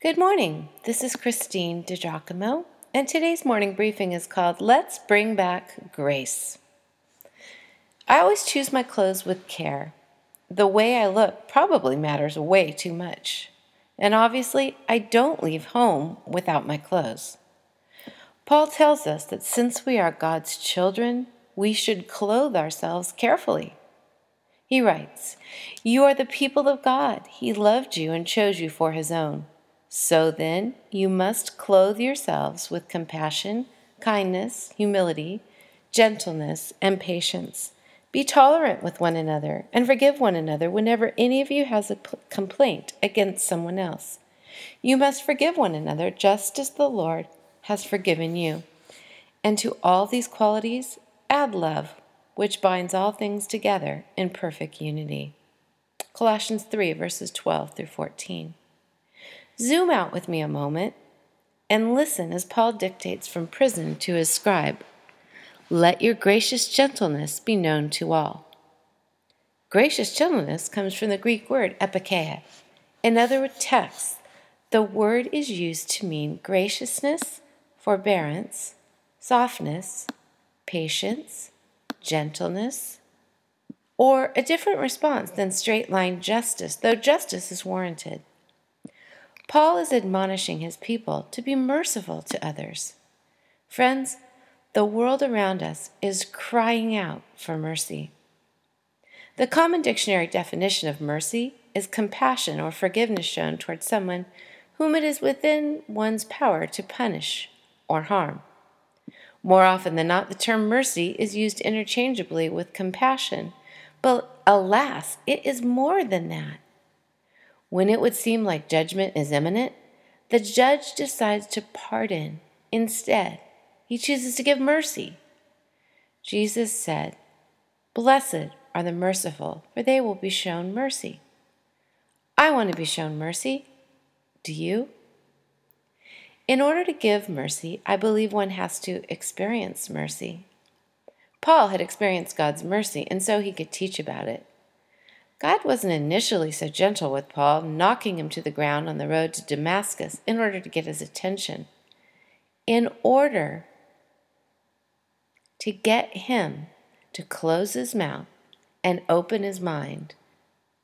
Good morning. This is Christine DiGiacomo, and today's morning briefing is called Let's Bring Back Grace. I always choose my clothes with care. The way I look probably matters way too much. And obviously, I don't leave home without my clothes. Paul tells us that since we are God's children, we should clothe ourselves carefully. He writes, You are the people of God. He loved you and chose you for his own. So then, you must clothe yourselves with compassion, kindness, humility, gentleness, and patience. Be tolerant with one another and forgive one another whenever any of you has a complaint against someone else. You must forgive one another just as the Lord has forgiven you. And to all these qualities, add love, which binds all things together in perfect unity. Colossians 3, verses 12 through 14. Zoom out with me a moment and listen as Paul dictates from prison to his scribe Let your gracious gentleness be known to all. Gracious gentleness comes from the Greek word epikeia. In other texts, the word is used to mean graciousness, forbearance, softness, patience, gentleness, or a different response than straight line justice, though justice is warranted. Paul is admonishing his people to be merciful to others. Friends, the world around us is crying out for mercy. The common dictionary definition of mercy is compassion or forgiveness shown towards someone whom it is within one's power to punish or harm. More often than not, the term mercy is used interchangeably with compassion, but alas, it is more than that. When it would seem like judgment is imminent, the judge decides to pardon. Instead, he chooses to give mercy. Jesus said, Blessed are the merciful, for they will be shown mercy. I want to be shown mercy. Do you? In order to give mercy, I believe one has to experience mercy. Paul had experienced God's mercy, and so he could teach about it. God wasn't initially so gentle with Paul, knocking him to the ground on the road to Damascus in order to get his attention. In order to get him to close his mouth and open his mind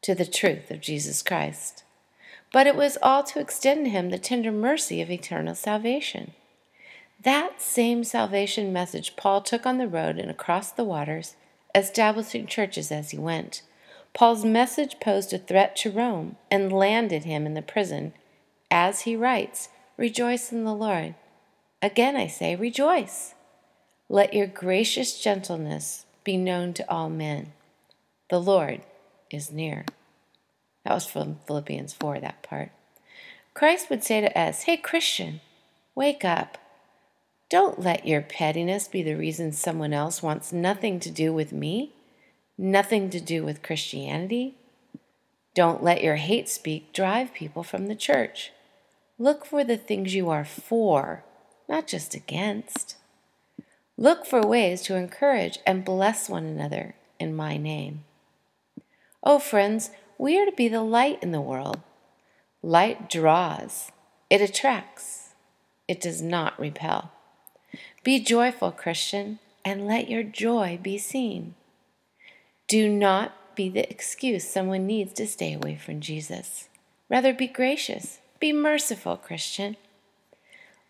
to the truth of Jesus Christ. But it was all to extend to him the tender mercy of eternal salvation. That same salvation message Paul took on the road and across the waters, establishing churches as he went. Paul's message posed a threat to Rome and landed him in the prison. As he writes, Rejoice in the Lord. Again I say, Rejoice. Let your gracious gentleness be known to all men. The Lord is near. That was from Philippians 4, that part. Christ would say to us, Hey, Christian, wake up. Don't let your pettiness be the reason someone else wants nothing to do with me nothing to do with Christianity. Don't let your hate speak drive people from the church. Look for the things you are for, not just against. Look for ways to encourage and bless one another in my name. Oh, friends, we are to be the light in the world. Light draws, it attracts, it does not repel. Be joyful, Christian, and let your joy be seen. Do not be the excuse someone needs to stay away from Jesus. Rather, be gracious. Be merciful, Christian.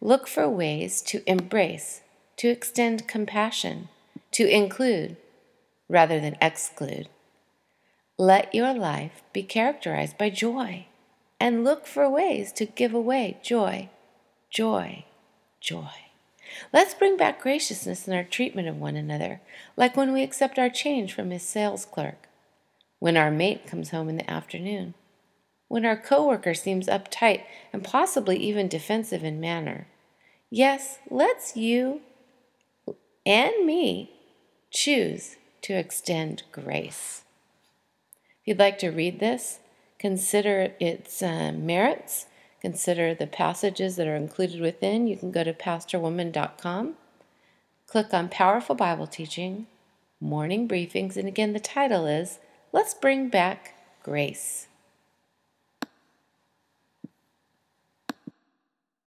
Look for ways to embrace, to extend compassion, to include rather than exclude. Let your life be characterized by joy and look for ways to give away joy, joy, joy. Let's bring back graciousness in our treatment of one another, like when we accept our change from his sales clerk, when our mate comes home in the afternoon, when our coworker seems uptight and possibly even defensive in manner. Yes, let's you and me choose to extend grace. If you'd like to read this, consider its uh, merits consider the passages that are included within, you can go to pastorwoman.com, click on Powerful Bible Teaching, Morning Briefings, and again, the title is Let's Bring Back Grace.